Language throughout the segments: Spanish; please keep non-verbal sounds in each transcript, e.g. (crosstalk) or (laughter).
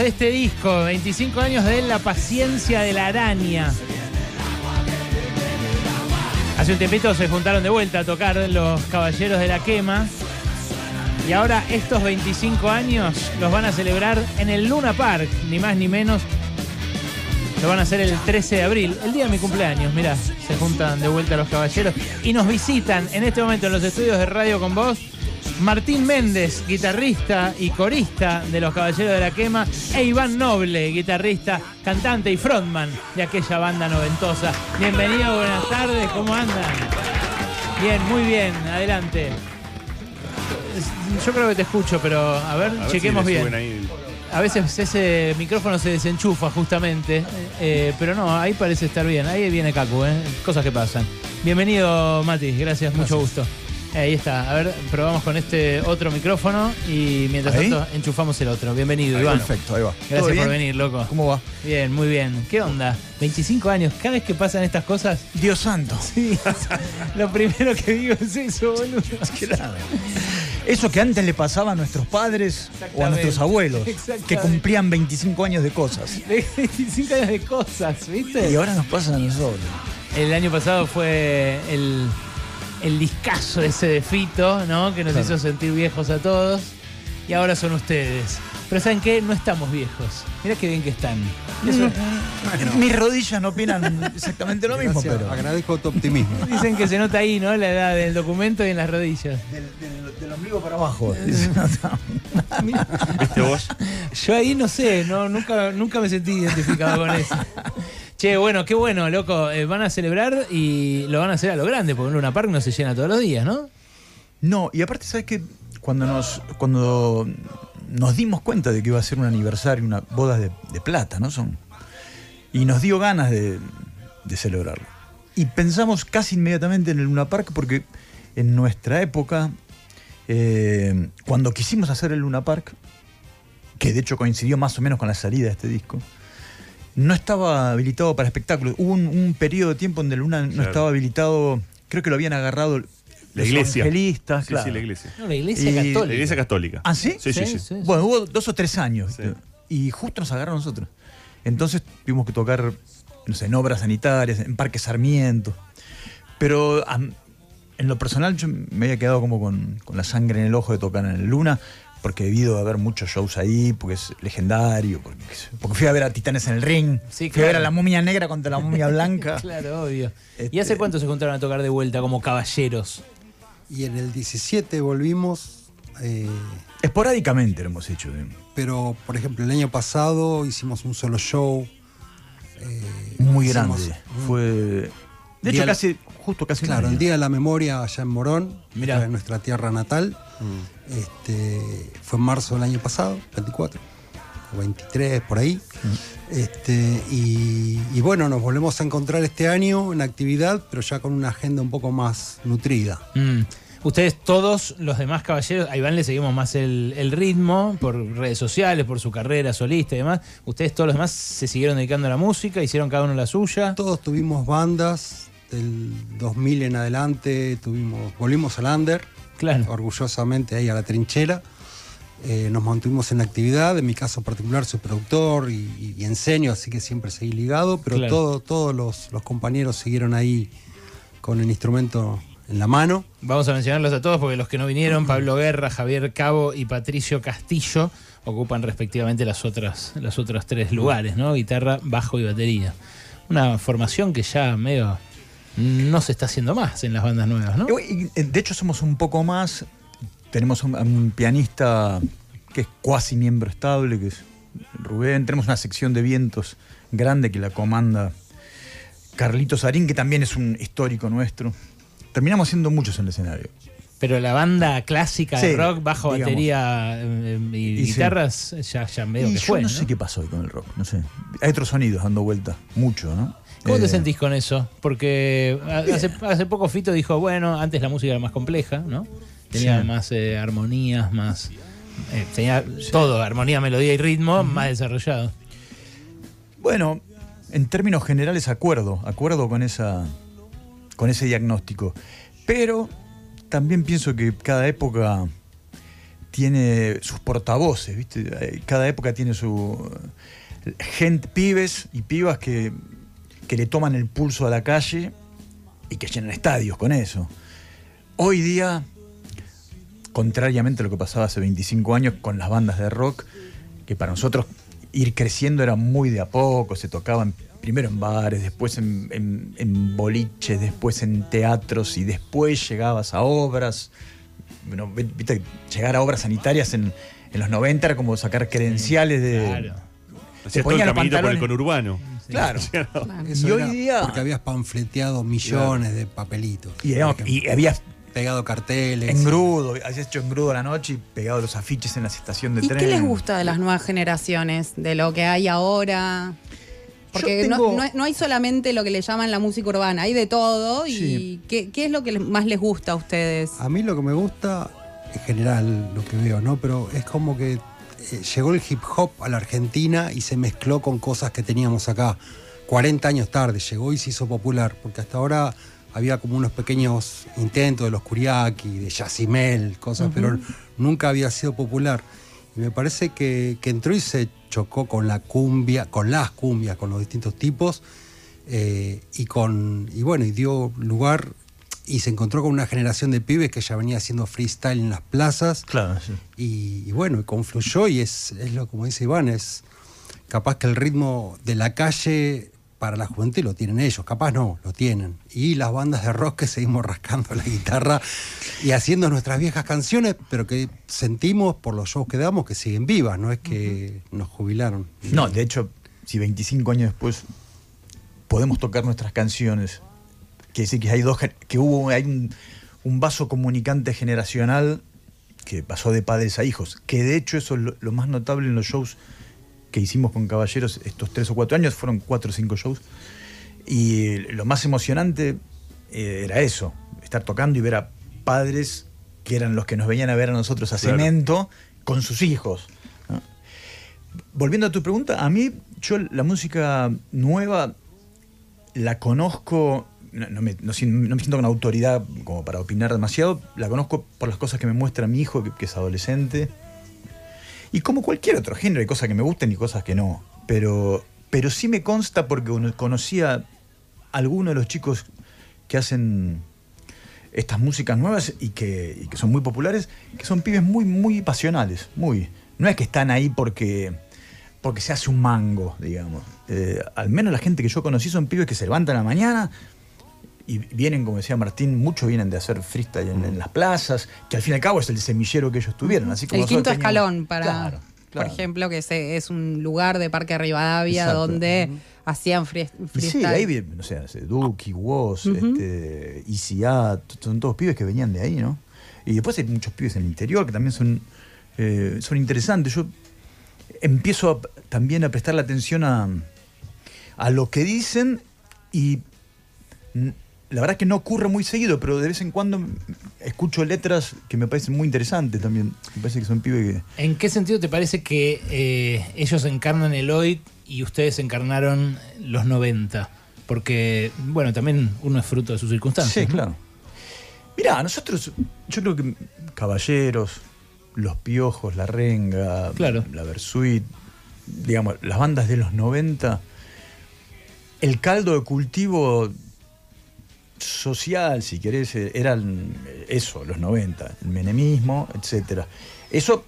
Este disco, 25 años de La paciencia de la araña. Hace un tiempito se juntaron de vuelta a tocar los Caballeros de la Quema. Y ahora estos 25 años los van a celebrar en el Luna Park, ni más ni menos. Lo van a hacer el 13 de abril, el día de mi cumpleaños. Mirá, se juntan de vuelta los caballeros y nos visitan en este momento en los estudios de Radio con Voz Martín Méndez, guitarrista y corista de Los Caballeros de la Quema, e Iván Noble, guitarrista, cantante y frontman de aquella banda noventosa. Bienvenido, buenas tardes, ¿cómo andan? Bien, muy bien, adelante. Yo creo que te escucho, pero a ver, chequemos bien. A veces ese micrófono se desenchufa justamente, eh, pero no, ahí parece estar bien. Ahí viene Cacu, ¿eh? cosas que pasan. Bienvenido, Mati, gracias, mucho gusto. Ahí está. A ver, probamos con este otro micrófono y mientras tanto enchufamos el otro. Bienvenido, Iván. Perfecto, ahí va. Gracias por venir, loco. ¿Cómo va? Bien, muy bien. ¿Qué onda? 25 años. Cada vez que pasan estas cosas. Dios santo. Sí. (laughs) lo primero que digo es eso, boludo. Eso que antes le pasaba a nuestros padres o a nuestros abuelos, que cumplían 25 años de cosas. (laughs) 25 años de cosas, ¿viste? Y ahora nos pasan a nosotros. El año pasado fue el el discazo ese de Fito, ¿no? Que nos hizo sentir viejos a todos. Y ahora son ustedes. Pero ¿saben qué? No estamos viejos. Mira qué bien que están. Mis rodillas no opinan exactamente lo mismo, pero. Agradezco tu optimismo. Dicen que se nota ahí, ¿no? La edad del documento y en las rodillas. Del, ombligo para abajo. (laughs) ¿Viste vos? Yo ahí no sé, no, nunca, nunca me sentí identificado con eso. Che, bueno, qué bueno, loco. Eh, van a celebrar y lo van a hacer a lo grande, porque Luna Park no se llena todos los días, ¿no? No, y aparte, ¿sabes qué? Cuando nos, cuando nos dimos cuenta de que iba a ser un aniversario, una boda de, plata, ¿no? Son. Y nos dio ganas de, celebrarlo. Y pensamos casi inmediatamente en el Luna Park porque en nuestra época, eh, cuando quisimos hacer el Luna Park, que de hecho coincidió más o menos con la salida de este disco, no estaba habilitado para espectáculos. Hubo un, periodo de tiempo donde Luna no estaba habilitado, creo que lo habían agarrado la iglesia. Evangelistas, sí, sí, la iglesia. No, la iglesia católica. La iglesia católica. ¿Ah, sí? Sí, sí, sí. Bueno, hubo dos o tres años. Y justo nos agarraron nosotros. Entonces tuvimos que tocar, no sé, en obras sanitarias, en Parque Sarmiento. Pero en lo personal yo me había quedado como con, con, la sangre en el ojo de tocar en el Luna porque he debido haber muchos shows ahí, porque es legendario, porque, fui a ver a Titanes en el ring, fui a ver a la momia negra contra la momia (laughs) blanca. claro, obvio. ¿Y hace este, cuánto se juntaron a tocar de vuelta como caballeros? Y en el 17 volvimos. Eh, Esporádicamente lo hemos hecho. ¿eh? Pero, por ejemplo, el año pasado hicimos un solo show. Eh, Muy grande. Fue. De hecho, casi, justo casi. Claro, el Día de la Memoria allá en Morón, en nuestra tierra natal. Mm. Este, fue en marzo del año pasado, 24, o 23, por ahí. Mm. Este, y, bueno, nos volvemos a encontrar este año en actividad, pero ya con una agenda un poco más nutrida. Mm. Ustedes todos, los demás caballeros, a Iván le seguimos más el, ritmo por redes sociales, por su carrera solista y demás. Ustedes todos los demás se siguieron dedicando a la música, hicieron cada uno la suya. Todos tuvimos bandas, del 2000 en adelante tuvimos, volvimos al under orgullosamente ahí a la trinchera. Eh, nos mantuvimos en actividad, en mi caso particular soy productor y, enseño, así que siempre seguí ligado, pero todos los, compañeros siguieron ahí con el instrumento en la mano. Vamos a mencionarlos a todos porque los que no vinieron, Pablo Guerra, Javier Cabo y Patricio Castillo, ocupan respectivamente las otras, los otros tres lugares, ¿no? Guitarra, bajo y batería. Una formación que ya medio no se está haciendo más en las bandas nuevas, ¿no? De hecho, somos un poco más. Tenemos un, pianista que es cuasi miembro estable, que es Rubén. Tenemos una sección de vientos grande que la comanda Carlitos Sarín, que también es un histórico nuestro. Terminamos siendo muchos en el escenario. Pero la banda clásica de rock, bajo batería eh, y, guitarras, ya, ya medio que fue. no, sé qué pasó hoy con el rock, no sé. Hay otros sonidos dando vuelta, mucho, ¿no? ¿Cómo te eh, sentís con eso? Porque hace, poco Fito dijo, bueno, antes la música era más compleja, ¿no? Tenía más eh, armonías, más... Tenía todo, armonía, melodía y ritmo, más desarrollado. Bueno, en términos generales acuerdo, acuerdo con, esa, con ese diagnóstico. Pero también pienso que cada época tiene sus portavoces, ¿viste? Eh, cada época tiene su gente, pibes y pibas que, que le toman el pulso a la calle y que llenan estadios con eso. Hoy día, contrariamente a lo que pasaba hace 25 años con las bandas de rock, que para nosotros ir creciendo era muy de a poco, se tocaban primero en bares, después en, boliches, después en teatros y después llegabas a obras. Bueno, viste, llegar a obras sanitarias en, los 90 era como sacar credenciales de. Claro. Se ponía el por el conurbano. (laughs) Claro. y hoy día. Porque habías panfleteado millones de papelitos. Y, y habías pegado carteles. Engrudo, habías hecho engrudo a la noche y pegado los afiches en la estación de tren. ¿Y qué les gusta de las nuevas generaciones? De lo que hay ahora. Porque no, hay solamente lo que le llaman la música urbana, hay de todo. ¿Y qué, es lo que más les gusta a ustedes? A mí lo que me gusta, en general, lo que veo, ¿no? Pero es como que eh, llegó el hip hop a la Argentina y se mezcló con cosas que teníamos acá. 40 años tarde, llegó y se hizo popular, porque hasta ahora había como unos pequeños intentos de los Kuriaki, de Yacimel, cosas, pero nunca había sido popular. Y me parece que, que entró y se chocó con la cumbia, con las cumbias, con los distintos tipos, eh, y con. Y bueno, y dio lugar y se encontró con una generación de pibes que ya venía haciendo freestyle en las plazas. Claro, sí. Y, bueno, confluyó y es, es lo como dice Iván, es capaz que el ritmo de la calle para la juventud lo tienen ellos, capaz no, lo tienen. Y las bandas de rock que seguimos rascando la guitarra y haciendo nuestras viejas canciones, pero que sentimos por los shows que damos que siguen vivas, no es que nos jubilaron. No, de hecho, si 25 años después podemos tocar nuestras canciones, que decir que hay dos que hubo hay un, vaso comunicante generacional que pasó de padres a hijos, que de hecho eso es lo más notable en los shows que hicimos con Caballeros estos tres o cuatro años, fueron cuatro o cinco shows. Y lo más emocionante eh, era eso, estar tocando y ver a padres que eran los que nos venían a ver a nosotros a Cemento con sus hijos. Volviendo a tu pregunta, a mí yo la música nueva la conozco, no, me, siento con autoridad como para opinar demasiado, la conozco por las cosas que me muestra mi hijo, que es adolescente y como cualquier otro género, hay cosas que me gustan y cosas que no. Pero, pero sí me consta porque conocía a algunos de los chicos que hacen estas músicas nuevas y que, son muy populares, que son pibes muy, muy pasionales, muy. No es que están ahí porque, porque se hace un mango, digamos. Eh, al menos la gente que yo conocí son pibes que se levantan a la mañana, y vienen, como decía Martín, muchos vienen de hacer freestyle en, las plazas, que al fin y al cabo es el semillero que ellos tuvieron. Así el quinto escalón para, por ejemplo, que es un lugar de Parque Rivadavia donde hacían freestyle. Sí, ahí, no sé, Duki, Woz, este, son todos pibes que venían de ahí, ¿no? Y después hay muchos pibes en el interior que también son, eh, son interesantes. Yo empiezo también a prestar la atención a, a lo que dicen y la verdad es que no ocurre muy seguido, pero de vez en cuando escucho letras que me parecen muy interesantes también. Me parece que son pibes que. ¿En qué sentido te parece que eh, ellos encarnan el hoy y ustedes encarnaron los 90? Porque, bueno, también uno es fruto de sus circunstancias. Sí, claro. Mirá, nosotros, yo creo que Caballeros, Los Piojos, La Renga, La Versuit, digamos, las bandas de los 90, el caldo de cultivo social, si querés, eh, eran eh, eso, los 90, el menemismo, etc. Eso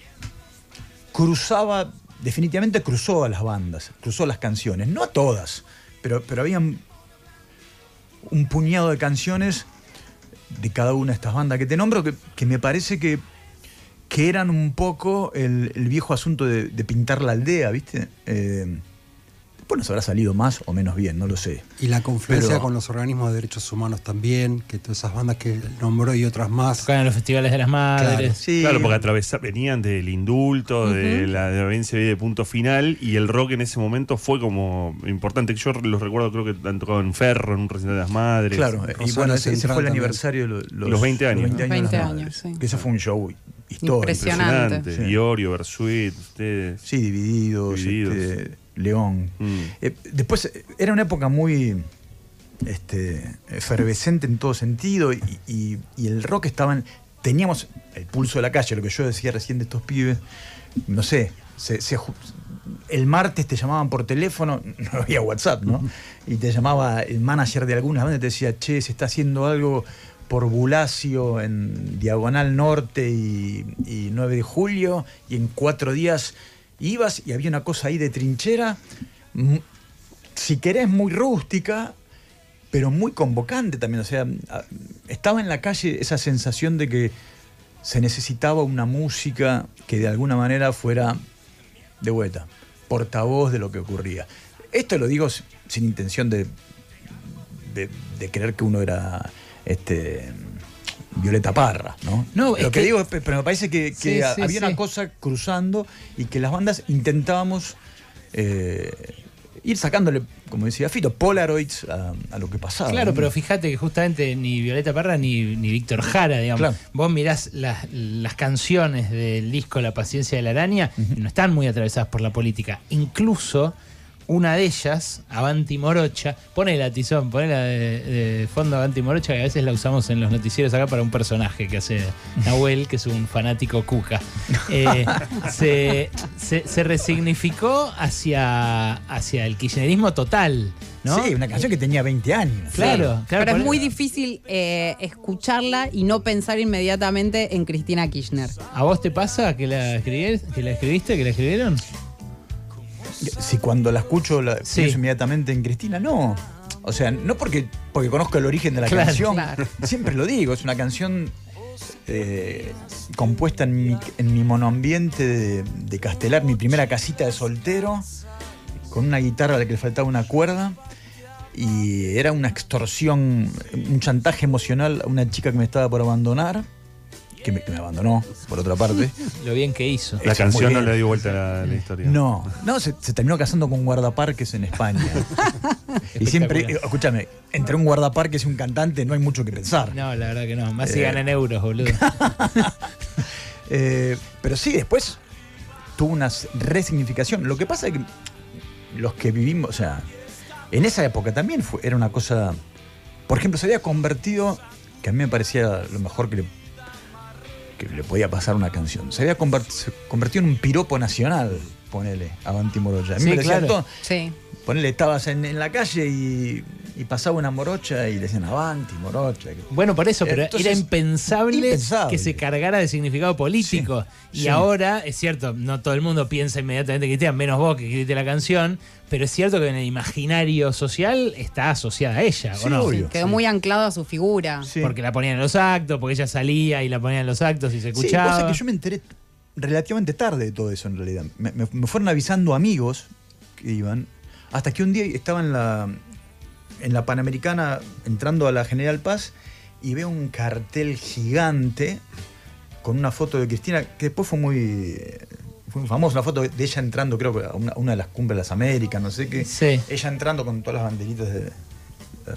cruzaba, definitivamente cruzó a las bandas, cruzó las canciones, no a todas, pero, pero había un puñado de canciones de cada una de estas bandas que te nombro que, me parece que, que eran un poco el, viejo asunto de, pintar la aldea, ¿viste? Eh, nos habrá salido más o menos bien, no lo sé. Y la confluencia con los organismos de derechos humanos también, que todas esas bandas que nombró y otras más. en los festivales de las madres. Claro, porque atravesar, venían del indulto, de la de de punto final, y el rock en ese momento fue como importante. Yo los recuerdo, creo que han tocado en Ferro, en un recital de las madres. Claro, y bueno, ese, fue el aniversario de los, 20 años. Los 20 años, Que eso fue un show histórico. Impresionante. Impresionante. Diorio, Versuit, ustedes. Sí, divididos. divididos. Este, León. Mm. Eh, después era una época muy este, efervescente en todo sentido y, el rock estaba teníamos el pulso de la calle, lo que yo decía recién de estos pibes, no sé, el martes te llamaban por teléfono, (laughs) no había WhatsApp, ¿no? (laughs) Y te llamaba el manager de alguna banda y te decía, che, se está haciendo algo por Bulacio en Diagonal Norte y, y 9 de julio, y en cuatro días ibas y había una cosa ahí de trinchera, si querés muy rústica, pero muy convocante también. O sea, estaba en la calle esa sensación de que se necesitaba una música que de alguna manera fuera de vuelta, portavoz de lo que ocurría. Esto lo digo sin intención de, de, creer que uno era este, Violeta Parra, ¿no? no lo que, digo, pero me parece que, había una cosa cruzando y que las bandas intentábamos eh, ir sacándole, como decía Fito, Polaroids a, lo que pasaba. Claro, pero fíjate que justamente ni Violeta Parra ni, ni Víctor Jara, digamos, vos mirás las, canciones del disco La paciencia de la araña, no están muy atravesadas por la política. Incluso una de ellas, Avanti Morocha, pone la tizón, pone la de, fondo Avanti Morocha, que a veces la usamos en los noticieros acá para un personaje que hace Nahuel, que es un fanático cuca. Eh, (laughs) se, resignificó hacia, hacia el kirchnerismo total. ¿no? Sí, una canción que tenía 20 años. Claro, claro. Pero es muy difícil eh, escucharla y no pensar inmediatamente en Cristina Kirchner. ¿A vos te pasa que la, que la escribiste, que la escribieron? Si cuando la escucho la pienso inmediatamente en Cristina, no. O sea, no porque, porque conozco el origen de la canción, (laughs) siempre lo digo, es una canción eh, compuesta en mi, en mi monoambiente de, de, Castelar, mi primera casita de soltero, con una guitarra a la que le faltaba una cuerda, y era una extorsión, un chantaje emocional a una chica que me estaba por abandonar que me, abandonó, por otra parte. (laughs) Lo bien que hizo. La canción no le dio vuelta a la, historia. No, no, se, terminó casando con un guardaparques en España. (laughs) y siempre, eh, escúchame, entre un guardaparques y un cantante no hay mucho que pensar. No, la verdad que no. Más si eh, ganan euros, boludo. (laughs) Eh, pero sí, después tuvo una resignificación. Lo que pasa es que los que vivimos, o sea, en esa época también fue, era una cosa. Por ejemplo, se había convertido, que a mí me parecía lo mejor que le le podía pasar una canción. Se había convertido en un piropo nacional, ponele, Avanti Morocha. A mí me claro. sí. Ponele, estabas en, la calle y, pasaba una morocha y le decían Avanti, Morocha. Bueno, por eso, pero era impensable, que se cargara de significado político. y ahora, es cierto, no todo el mundo piensa inmediatamente que Cristian, menos vos que escribiste la canción, pero es cierto que en el imaginario social está asociada a ella, ¿o no? quedó muy anclado a su figura. Porque la ponían en los actos, porque ella salía y la ponían en los actos y se escuchaba. Sí, que yo me enteré relativamente tarde de todo eso en realidad. Me, fueron avisando amigos que iban, hasta que un día estaba en la, en la Panamericana entrando a la General Paz y veo un cartel gigante con una foto de Cristina que después fue muy fue muy famosa, una foto de ella entrando, creo que a una, de las cumbres de las Américas, no sé qué. Sí. Ella entrando con todas las banderitas de,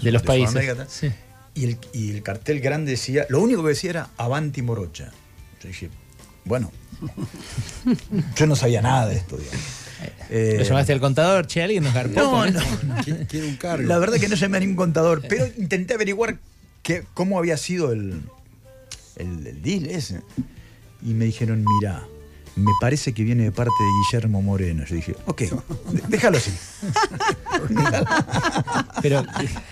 de, los países. Sí. Y, el, y el cartel grande decía, lo único que decía era Avanti Morocha. Yo dije, bueno, yo no sabía nada de esto, digamos. ¿Lo llamaste al contador? Che, alguien nos garpó. No, no, (laughs) Quiere un cargo. La verdad que no llamé a ningún contador, pero intenté averiguar que, cómo había sido el, el, el deal ese. Y me dijeron, mira, me parece que viene de parte de Guillermo Moreno. Yo dije, ok, déjalo así. Pero,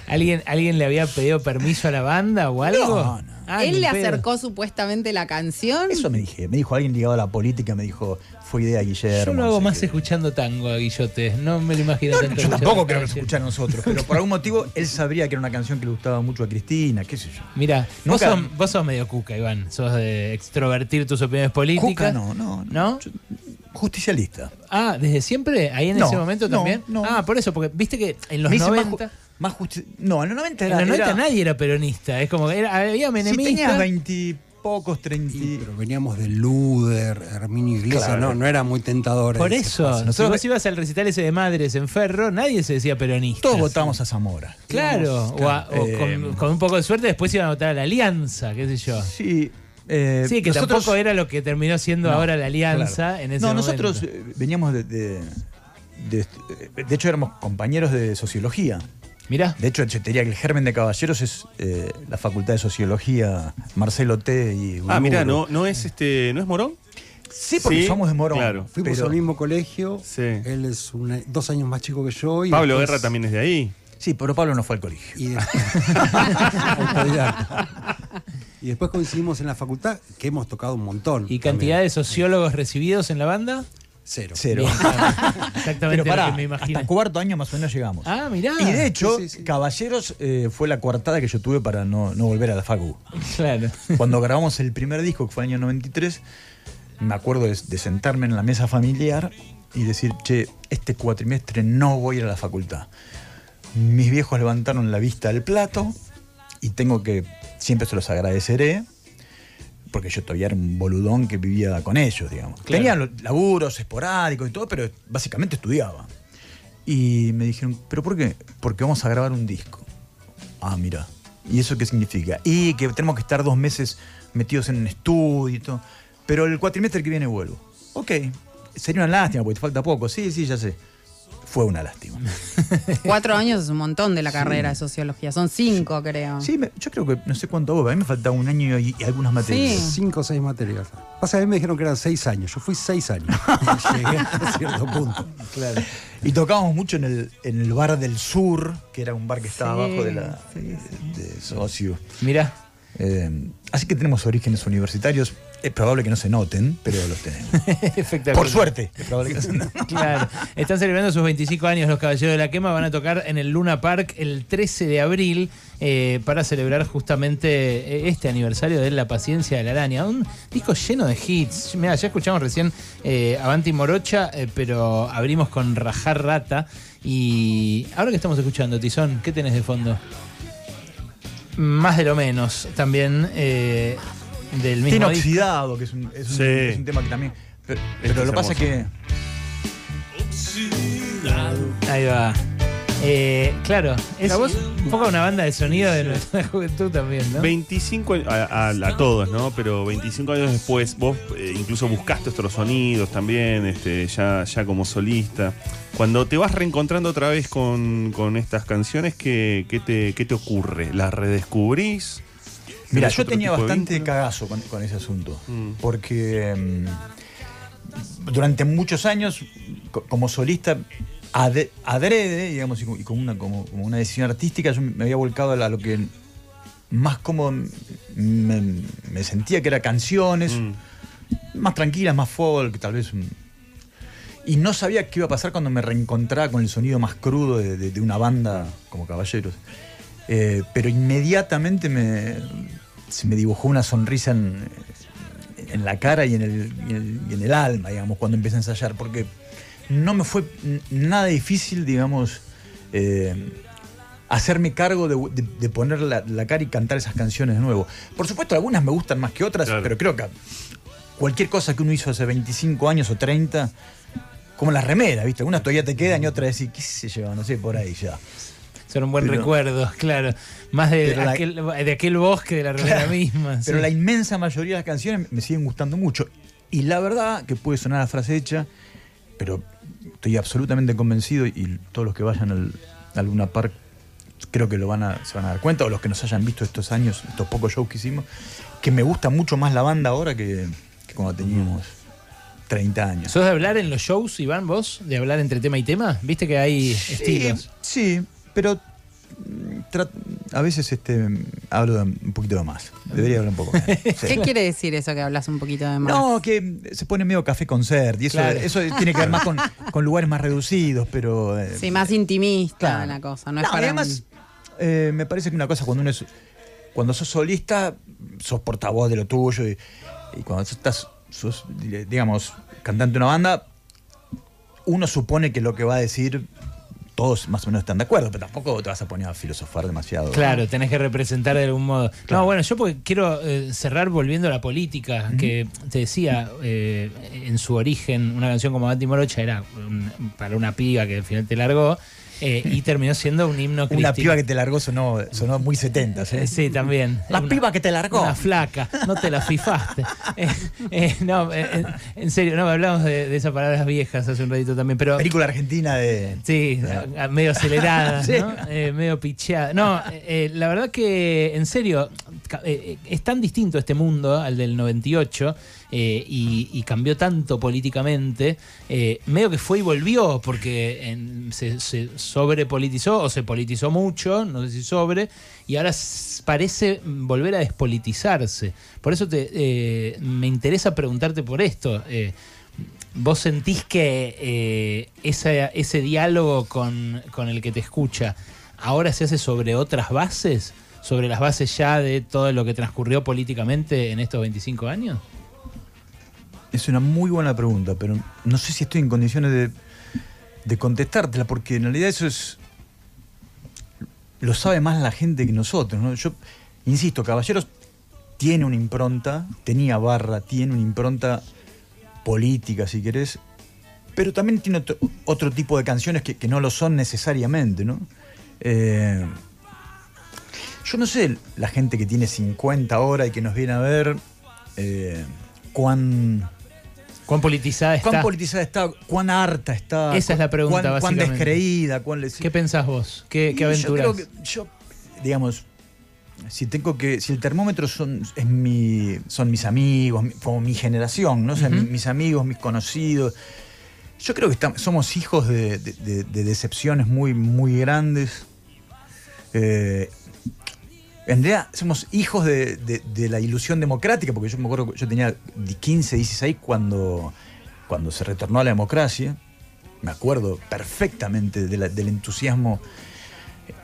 ¿alguien, ¿alguien le había pedido permiso a la banda o algo? No, no. Ah, Él le acercó supuestamente la canción. Eso me dije, me dijo alguien ligado a la política, me dijo, fue idea de Guillermo. Yo lo hago más escuchando tango a Guillote, no me lo imagino tanto. Yo tampoco creo que se escucha a nosotros, pero por algún motivo él sabría que era una canción que le gustaba mucho a Cristina, qué sé yo. Mira, vos, sos, medio cuca, Iván, sos de extrovertir tus opiniones políticas. Cuca no, no. ¿No? justicialista. Ah, ¿desde siempre? ¿Ahí en ese momento también? Ah, por eso, porque viste que en los 90... Más no, en los 90 era. En los 90 nadie era peronista. Es como que era, había menemistas. Si tenías 20 pocos, 30. pero veníamos de Luder, Herminio Iglesias, no, no era muy tentador. Por eso, nosotros si vos ibas al recital ese de Madres en Ferro, nadie se decía peronista. Todos votábamos a Zamora. Claro, o, eh, con, un poco de suerte después iban a votar a la Alianza, qué sé yo. Sí. Eh, sí, que tampoco era lo que terminó siendo ahora la Alianza en ese No, nosotros eh, veníamos de, de, de, de hecho éramos compañeros de sociología Mira. De hecho, te diría que el germen de caballeros es eh, la Facultad de Sociología Marcelo T. y Ah, mira, no, no es este, ¿no es Morón? Sí, porque somos de Morón. Claro. Fuimos al mismo colegio. Sí. Él es dos años más chico que yo. Y Pablo Guerra también es de ahí. Sí, pero Pablo no fue al colegio. Y, (laughs) y después coincidimos en la facultad, que hemos tocado un montón. ¿Y cantidad de sociólogos recibidos en la banda? Cero. Cero. (laughs) Exactamente Pero lo que me imagino. hasta cuarto año más o menos llegamos. Ah, mirá. Y de hecho, Sí, sí, sí. Caballeros eh, fue la coartada que yo tuve para no, no volver a la facu. Claro. Cuando grabamos el primer disco, que fue el año 93, me acuerdo de, de sentarme en la mesa familiar y decir, che, este cuatrimestre no voy a ir a la facultad. Mis viejos levantaron la vista del plato y tengo que, siempre se los agradeceré, porque yo todavía era un boludón que vivía con ellos, digamos. Claro. Tenía lo- laburos esporádicos y todo, pero básicamente estudiaba. Y me dijeron, ¿pero por qué? Porque vamos a grabar un disco. Ah, mira. ¿Y eso qué significa? Y que tenemos que estar dos meses metidos en un estudio y todo. Pero el cuatrimestre que viene vuelvo. Ok. Sería una lástima porque te falta poco. Sí, sí, ya sé. Fue una lástima. (laughs) Cuatro años es un montón de la carrera de sociología. Son cinco, creo. Sí, me- yo creo que no sé cuánto hubo. A mí me faltaba un año y, y algunas materias. Sí. Cinco o seis materias. Pasa, a mí me dijeron que eran seis años. Yo fui seis años. (laughs) Llegué a cierto punto. Claro. Y tocábamos mucho en el, en el bar del sur, que era un bar que estaba Sí, abajo de la de, de socio. Mirá. Eh, así que tenemos orígenes universitarios. Es probable que no se noten, pero los tenemos. (laughs) Espectacular. Por suerte. Es probable que no se (laughs) noten. Claro. Están celebrando sus 25 años los Caballeros de la Quema. Van a tocar en el Luna Park el 13 de abril eh, para celebrar justamente eh, este aniversario de La Paciencia de la Araña. Un disco lleno de hits. Mira, ya escuchamos recién eh, Avanti Morocha, eh, pero abrimos con Rajar Rata. Y ahora que estamos escuchando, Tizón, ¿qué tenés de fondo? Más de lo menos, también eh, del mismo Tiene disco. oxidado, que es un, es un- Sí. es un tema que también. Pero, pero Este lo es que pasa es que. Ahí va. Eh, claro, es un poco una banda de sonido de nuestra (laughs) juventud también, ¿no? 25 años, a, a- a todos, ¿no? Pero 25 años después, vos eh, incluso buscaste otros sonidos también, este, ya, ya como solista. Cuando te vas reencontrando otra vez con, con estas canciones, ¿qué, qué te, qué te ocurre? ¿Las redescubrís? Mira, ¿Tenés yo tenía bastante cagazo con, con ese asunto. Mm. Porque mm, durante muchos años, co- como solista, adrede, digamos, y, co- y como, una, como, como una decisión artística, yo me había volcado a la- lo que más cómodo me, me sentía que era canciones, Mm. más tranquilas, más folk, tal vez. un- y no sabía qué iba a pasar cuando me reencontraba con el sonido más crudo de, de- de una banda como Caballeros. Eh, pero inmediatamente me, se me dibujó una sonrisa en, en la cara y en, el, y en el- y en el alma, digamos, cuando empecé a ensayar, porque no me fue nada difícil, digamos, eh, hacerme cargo de, de- de poner la, la cara y cantar esas canciones de nuevo. Por supuesto, algunas me gustan más que otras, Claro. pero creo que cualquier cosa que uno hizo hace 25 años o 30, como las remeras, ¿viste? Algunas todavía te quedan y otras decís, qué sé yo, no sé, por ahí ya. Son un buen Pero- recuerdo, (laughs) claro. Más de, la- aquel, de aquel bosque de la Claro, misma. Pero sí. la inmensa mayoría de las canciones me siguen gustando mucho. Y la verdad que puede sonar a frase hecha, pero estoy absolutamente convencido y todos los que vayan al, al Luna Park creo que lo van a, se van a dar cuenta, o los que nos hayan visto estos años, estos pocos shows que hicimos, que me gusta mucho más la banda ahora que, que cuando teníamos 30 años. ¿Sos de hablar en los shows, Iván, vos? ¿De hablar entre tema y tema? ¿Viste que hay estilos? Sí, pero mm, a veces este, hablo de un poquito de más. Debería hablar un poco. (laughs) Sí. ¿Qué quiere decir eso que hablas un poquito de más? No, que se pone medio café concert y eso, Claro. eso tiene que ver más con, (laughs) con lugares más reducidos, pero... eh, Sí, más intimista claro. la cosa. No, es No, para y además, eh, me parece que una cosa cuando uno es... Cuando sos solista, sos portavoz de lo tuyo y, y cuando estás, sos, digamos, cantante de una banda, uno supone que lo que va a decir todos más o menos están de acuerdo, pero tampoco te vas a poner a filosofar demasiado. Claro, tenés que representar de algún modo. No, bueno, yo porque quiero eh, cerrar volviendo a la política, que te decía, eh, en su origen, una canción como Anti Morocha era un- para una piba que al final te largó. Eh, y terminó siendo un himno Una piba que te largó sonó, sonó muy 70, ¿eh? Sí, también. La piba que te largó. Una flaca, no te la fifaste. (laughs) Eh, no, en serio, no, hablamos de, esas palabras viejas hace un ratito también, pero... Película argentina de... Sí, medio acelerada, (laughs) ¿no? medio picheada. No, la verdad que, en serio, es tan distinto este mundo al del 98 y, cambió tanto políticamente, medio que fue y volvió, porque se, se sobrepolitizó o se politizó mucho, no sé si sobre, y ahora parece volver a despolitizarse. Por eso eh, me interesa preguntarte por esto. Eh, ¿Vos sentís que eh, ese diálogo con el que te escucha ahora se hace sobre otras bases? ¿Sobre las bases ya de todo lo que transcurrió políticamente en estos 25 años? Es una muy buena pregunta, pero no sé si estoy en condiciones de contestártela, porque en realidad eso es. lo sabe más la gente que nosotros. ¿no? Yo, insisto, Caballeros tiene una impronta, tenía barra, tiene una impronta política, si querés, pero también tiene otro, tipo de canciones que, no lo son necesariamente, ¿no? Eh, yo no sé, la gente que tiene 50 horas y que nos viene a ver, eh, cuán ¿Cuán politizada está? ¿Cuán politizada está? ¿Cuán harta está? Esa es la pregunta, ¿Cuán, cuán descreída? ¿Qué pensás vos? ¿Qué, qué aventuras? Yo creo que, yo, digamos, si tengo que, si el termómetro son, es mi, son mis amigos, como mi generación, ¿no? mis, amigos, mis conocidos. Yo creo que somos hijos de, decepciones muy, muy grandes. Eh, en realidad somos hijos de, la ilusión democrática, porque yo me acuerdo que yo tenía 15, 16 cuando, cuando se retornó a la democracia. Me acuerdo perfectamente del entusiasmo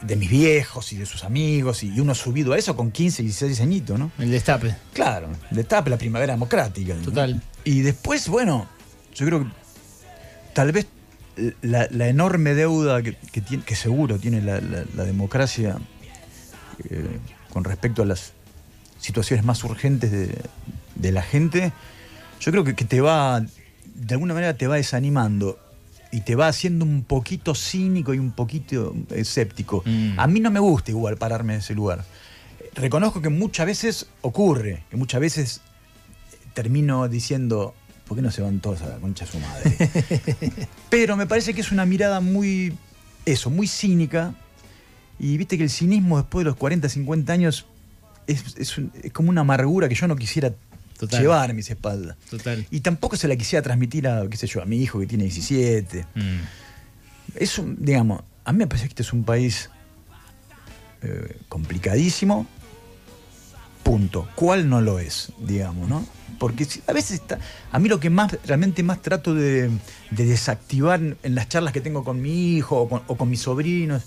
de mis viejos y de sus amigos, y uno subido a eso con 15, 16 añitos, ¿no? El destape. Claro, el destape, la primavera democrática. Total. Y después, bueno, yo creo que tal vez la, enorme deuda que, tiene, que seguro tiene la democracia eh, con respecto a las situaciones más urgentes de, la gente, yo creo que, te va, de alguna manera te va desanimando y te va haciendo un poquito cínico y un poquito escéptico. Mm. A mí no me gusta igual pararme en ese lugar. Reconozco que muchas veces ocurre, que muchas veces termino diciendo, ¿por qué no se van todos a la concha de su madre? (laughs) Pero me parece que es una mirada muy, eso, muy cínica, y viste que el cinismo después de los 40, 50 años es, como una amargura que yo no quisiera llevar a mis espaldas. Total. Y tampoco se la quisiera transmitir a, qué sé yo, a mi hijo que tiene 17. Mm. Es un, digamos, a mí me parece que este es un país eh, complicadísimo, punto. ¿Cuál no lo es, digamos, no? Porque a veces está, a mí lo que más realmente más trato de, desactivar en las charlas que tengo con mi hijo o con, mis sobrinos,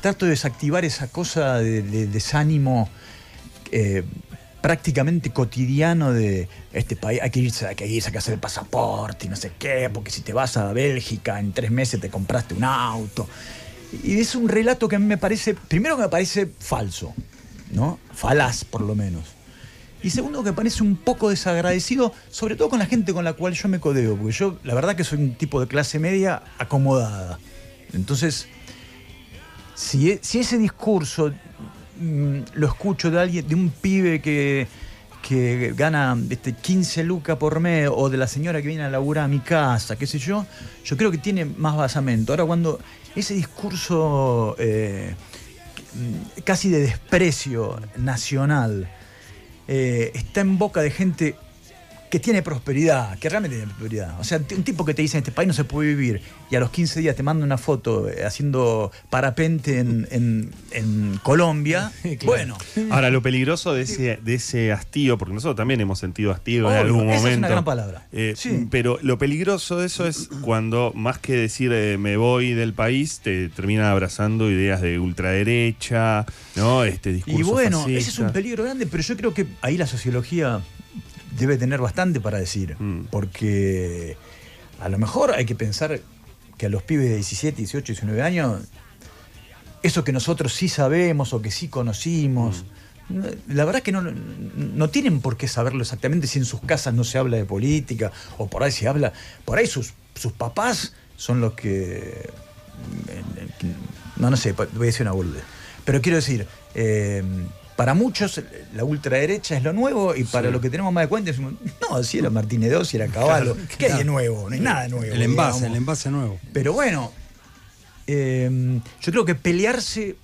trato de desactivar esa cosa de, desánimo eh, prácticamente cotidiano de este país, hay que irse, hay que irse, hay que hacer el pasaporte y no sé qué, porque si te vas a Bélgica en tres meses te compraste un auto. Y es un relato que a mí me parece, primero que me parece falso, ¿no? Falaz por lo menos. Y segundo, que parece un poco desagradecido, sobre todo con la gente con la cual yo me codeo, porque yo la verdad que soy un tipo de clase media acomodada. Entonces, si, e, ese discurso mm, lo escucho de alguien, de un pibe que, que gana este, 15 lucas por mes, o de la señora que viene a laburar a mi casa, qué sé yo, yo creo que tiene más basamento. Ahora, cuando ese discurso eh, casi de desprecio nacional, eh, está en boca de gente que tiene prosperidad, que realmente tiene prosperidad. O sea, un tipo que te dice en este país no se puede vivir y a los 15 días te manda una foto eh, haciendo parapente en, Colombia. (laughs) Bueno. Ahora, lo peligroso de ese, de ese hastío, porque nosotros también hemos sentido hastío en algún momento. Es una gran palabra. Eh, pero lo peligroso de eso es cuando, más que decir me voy del país, te terminan abrazando ideas de ultraderecha, ¿no? Este discurso. Y bueno, ese es un peligro grande, pero yo creo que ahí la sociología debe tener bastante para decir, mm. porque a lo mejor hay que pensar que a los pibes de 17, 18, 19 años, eso que nosotros sí sabemos o que sí conocimos, mm. la verdad es que no, no, tienen por qué saberlo exactamente si en sus casas no se habla de política o por ahí se habla, por ahí sus, sus papás son los que no, no sé, voy a decir una boludez. Pero quiero decir, eh, para muchos la ultraderecha es lo nuevo y para lo que tenemos más de cuenta es no, si era Martínez II, si era Caballo, ¿qué hay de nuevo? No hay nada nuevo. El envase, el envase nuevo. Pero bueno, eh, yo creo que pelearse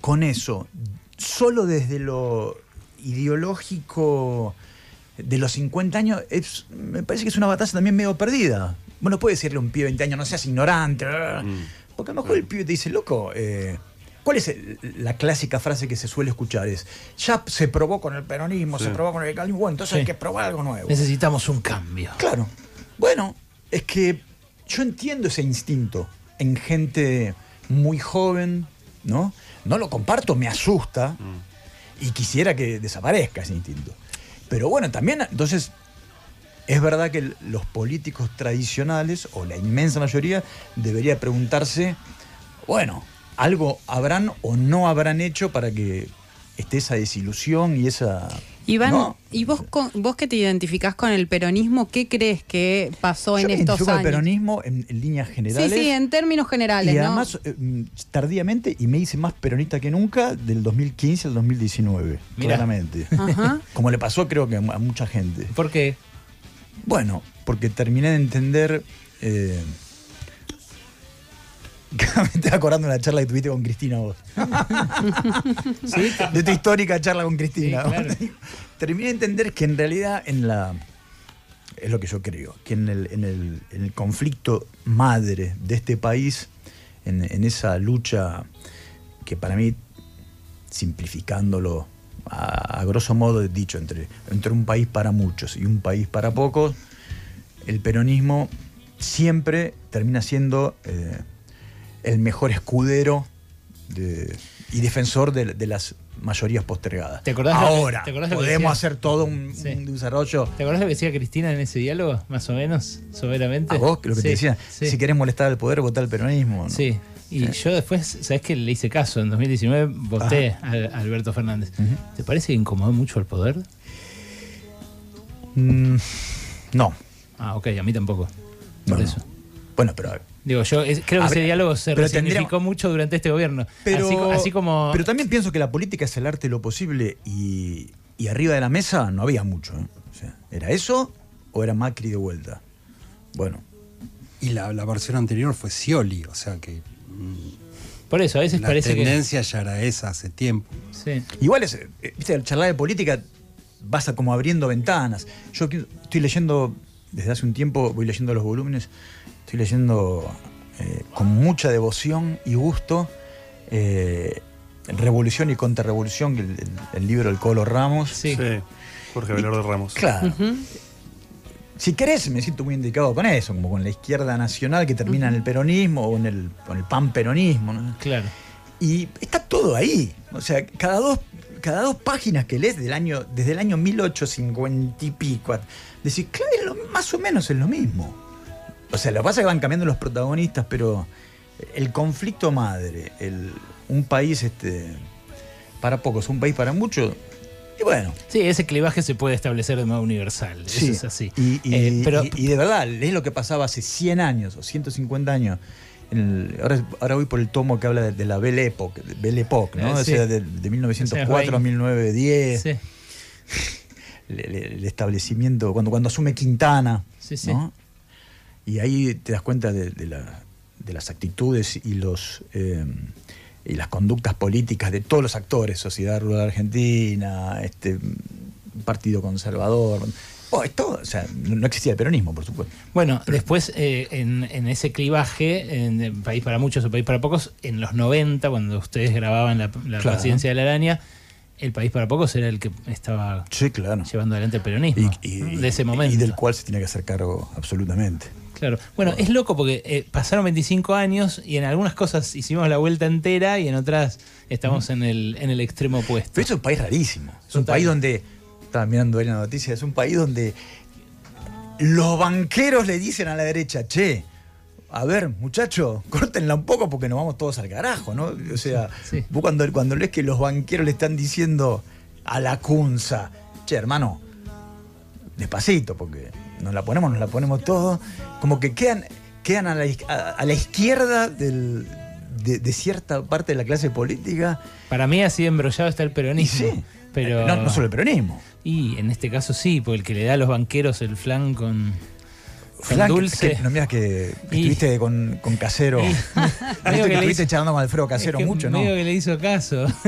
con eso, solo desde lo ideológico de los 50 años, es, me parece que es una batalla también medio perdida. Bueno, puede decirle a un pibe de 20 años, no seas ignorante, mm. porque a lo mejor el pibe te dice, loco, eh, ¿Cuál es la clásica frase que se suele escuchar? Es, ya se probó con el peronismo, se probó con el calvinismo, bueno, entonces hay que probar algo nuevo. Necesitamos un cambio. Claro. Bueno, es que yo entiendo ese instinto en gente muy joven, ¿no? No lo comparto, me asusta y quisiera que desaparezca ese instinto. Pero bueno, también, entonces, es verdad que los políticos tradicionales, o la inmensa mayoría, debería preguntarse, bueno, algo habrán o no habrán hecho para que esté esa desilusión y esa... Iván, ¿y vos, vos que te identificás con el peronismo, qué crees que pasó en estos años? Con el peronismo en, líneas generales. Sí, sí, en términos generales. Y además, eh, tardíamente, y me hice más peronista que nunca, del 2015 al 2019, claramente. (laughs) Como le pasó creo que a mucha gente. ¿Por qué? Bueno, porque terminé de entender... Eh, (laughs) me estoy acordando de la charla que tuviste con Cristina vos. (laughs) De tu histórica charla con Cristina. (laughs) Terminé de entender que en realidad en la. Es lo que yo creo, que en el, conflicto madre de este país, en, esa lucha que para mí, simplificándolo a, grosso modo dicho, entre, entre un país para muchos y un país para pocos, el peronismo siempre termina siendo eh, el mejor escudero y defensor de, las mayorías postergadas. ¿Te acordás Ahora, podemos hacer todo un, desarrollo. ¿Te acordás lo que decía Cristina en ese diálogo, más o menos, soberamente? A vos, lo que te decía, si querés molestar al poder, votar al peronismo. Sí, y yo después, ¿sabes qué? Le hice caso. En 2019 voté a, Alberto Fernández. ¿Te parece que incomodó mucho el poder? Mm, no. Ah, ok, a mí tampoco. Por eso. Bueno, pero Digo, yo creo que ese diálogo se resignificó mucho durante este gobierno. Pero, así, como... pero también pienso que la política es el arte de lo posible y, arriba de la mesa no había mucho. ¿eh? O sea, ¿Era eso o era Macri de vuelta? Bueno. Y la, versión anterior fue Scioli, o sea que... Mm, Por eso, a veces parece que... La tendencia ya era esa hace tiempo. Sí. Igual es, eh, viste, al charlar de política vas a como abriendo ventanas. Yo estoy leyendo, desde hace un tiempo voy leyendo los volúmenes estoy leyendo eh, con mucha devoción y gusto eh, Revolución y Contrarrevolución, el, el, libro del Colo Ramos. Sí, Jorge Velardo Ramos. Claro. Si querés, me siento muy indicado con eso, como con la izquierda nacional que termina en el peronismo o en el, con el pan-peronismo. Claro. Y está todo ahí. O sea, cada dos, cada dos páginas que lees del año, desde el año 1850 y pico, decís, claro, más o menos es lo mismo. O sea, lo que pasa es que van cambiando los protagonistas, pero el conflicto madre, el, un país este, para pocos, un país para muchos, y bueno. Sí, ese clivaje se puede establecer de modo universal. Sí. Eso es así. Y, eh, pero, y, de verdad, es lo que pasaba hace 100 años o 150 años. ahora, ahora voy por el tomo que habla de, la Belle Époque, Belle Époque ¿no? Eh, o sea, de, 1904 a 1910. Sí. (laughs) El, establecimiento, cuando, cuando asume Quintana. Sí, sí. ¿no? Y ahí te das cuenta de, las actitudes y, los, eh, y las conductas políticas de todos los actores, Sociedad Rural Argentina, este Partido Conservador. Oh, todo, o sea, no existía el peronismo, por supuesto. Bueno, después eh, en, ese clivaje, en País para Muchos o País para Pocos, en los 90, cuando ustedes grababan la, presidencia de la araña, el país para pocos era el que estaba llevando adelante el peronismo de ese momento. Y del cual se tiene que hacer cargo absolutamente. Claro. Bueno, es loco porque eh, pasaron 25 años y en algunas cosas hicimos la vuelta entera y en otras estamos en, el, en el extremo opuesto. Pero es un país rarísimo. Es un país donde, estaba mirando ahí la noticia, es un país donde los banqueros le dicen a la derecha, che, a ver, muchacho, córtenla un poco porque nos vamos todos al carajo, ¿no? O sea, vos cuando, cuando lees que los banqueros le están diciendo a la cunza, che, hermano, despacito, porque nos la ponemos, nos la ponemos todo, como que quedan, quedan a, la, izquierda del, de, cierta parte de la clase política. Para mí así embrollado está el peronismo. Sí. Pero, no, no solo el peronismo. Y en este caso sí, porque el que le da a los banqueros el flan con dulce. no miras que, estuviste con, con Casero. Y, (laughs) que, estuviste charlando con Alfredo Casero mucho, ¿no? Medio que le hizo caso. (laughs)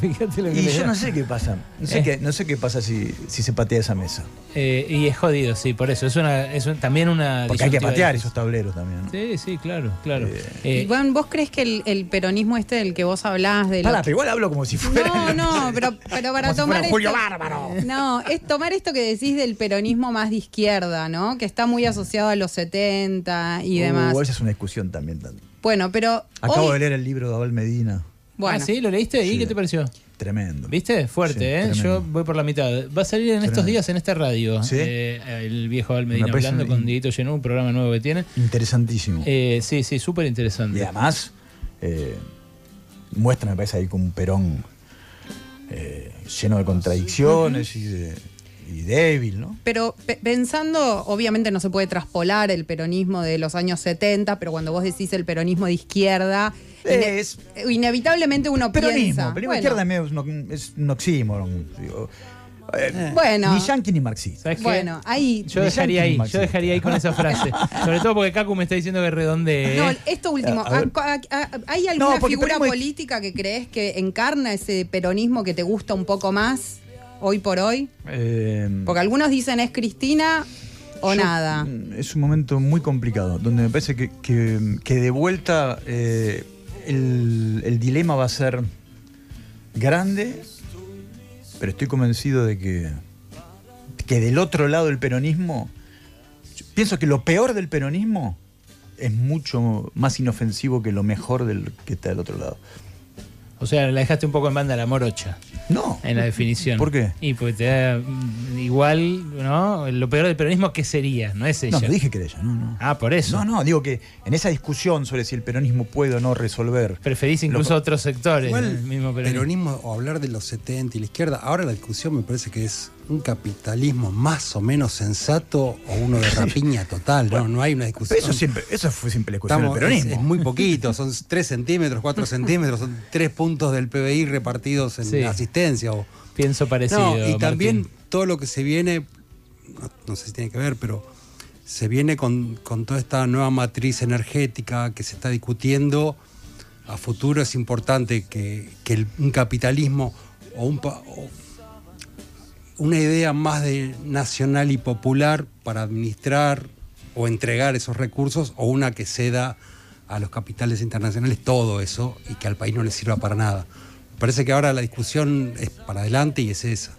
fíjate lo que Y yo no sé qué pasa. No sé, eh. qué, no sé qué pasa si, si se patea esa mesa. Eh, y es jodido, sí, por eso. Es, una, es también una. Porque hay que patear esos tableros también. Sí, sí, claro, claro. Eh, ¿vos crees que el, peronismo este del que vos hablás de. Pero igual hablo como si fuera. No, no, (laughs) pero, pero para tomar. Si Julio Bárbaro. No, es tomar esto que decís del peronismo más de izquierda, ¿no? Que está muy asociado a los 70 y uh, demás. esa es una discusión también. Bueno, pero. Acabo de leer el libro de Abel Medina. Bueno. Ah, sí, ¿lo leíste? ¿Y qué te pareció? Tremendo. ¿Viste? Fuerte, ¿eh? Yo voy por la mitad. Va a salir en estos días en esta radio. Eh, el viejo Abel Medina hablando con Dieguito Genú, un programa nuevo que tiene. Interesantísimo. Eh, sí, sí, súper interesante. Y además, eh, muestra, me parece, ahí con un perón lleno de contradicciones y de y débil, ¿no? Pero pensando, obviamente no se puede traspolar el peronismo de los años 70, pero cuando vos decís el peronismo de izquierda, es, inevitablemente uno peronismo, piensa. Peronismo de izquierda es un oxímoron. Eh, bueno. Ni yanqui ni marxista. Bueno, ahí. Yo dejaría ahí, yo dejaría ahí con esa frase. (laughs) Sobre todo porque Kaku me está diciendo que redondee. No, esto último. ¿Hay alguna figura política que crees que encarna ese peronismo que te gusta un poco más? Hoy por hoy? Eh, Porque algunos dicen es Cristina o nada. Mm, es un momento muy complicado, donde me parece que, que, de vuelta eh, el, dilema va a ser grande, pero estoy convencido de que, que del otro lado del peronismo, pienso que lo peor del peronismo es mucho más inofensivo que lo mejor del que está del otro lado. O sea, la dejaste un poco en banda la morocha. No. En la definición. ¿Por qué? Y pues te da mm, igual, ¿no? Lo peor del peronismo, ¿qué sería? No es ella. No, no dije que era ella, no, no. Ah, por eso. No, no, digo que en esa discusión sobre si el peronismo puede o no resolver. Preferís incluso otros sectores del mismo peronismo. peronismo. o hablar de los 70 y la izquierda. Ahora la discusión me parece que es un capitalismo más o menos sensato o uno de rapiña (laughs) total, ¿no? No hay una discusión. Eso, siempre, eso fue siempre la discusión del peronismo. Es, muy poquito, son (laughs) 3 centímetros, 4 (laughs) centímetros, son 3 puntos del PBI repartidos en asistencia. O, Pienso parecido. y también todo lo que se viene, no, sé si tiene que ver, pero se viene con, toda esta nueva matriz energética que se está discutiendo. A futuro es importante que, un capitalismo o un una idea más de nacional y popular para administrar o entregar esos recursos o una que ceda a los capitales internacionales todo eso y que al país no le sirva para nada. Parece que ahora la discusión es para adelante y es esa.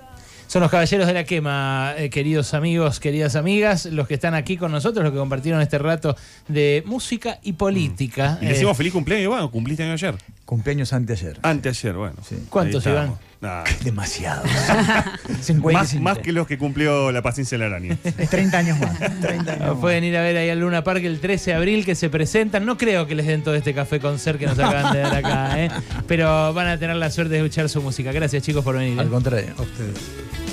Son los caballeros de la quema, eh, queridos amigos, queridas amigas, los que están aquí con nosotros, los que compartieron este rato de música y política. Y le decimos eh, feliz cumpleaños, bueno, cumpliste ayer. Cumpleaños anteayer. Anteayer, bueno. ¿Cuántos, Iván? (laughs) Demasiado. (laughs) más, que los que cumplió la paciencia de la araña. (laughs) Es 30 años más. 30 años Pueden ir a ver ahí al Luna Park el 13 de abril que se presentan. No creo que les den todo este café con ser que nos acaban de dar acá, ¿eh? pero van a tener la suerte de escuchar su música. Gracias chicos por venir. Al contrario. A ustedes.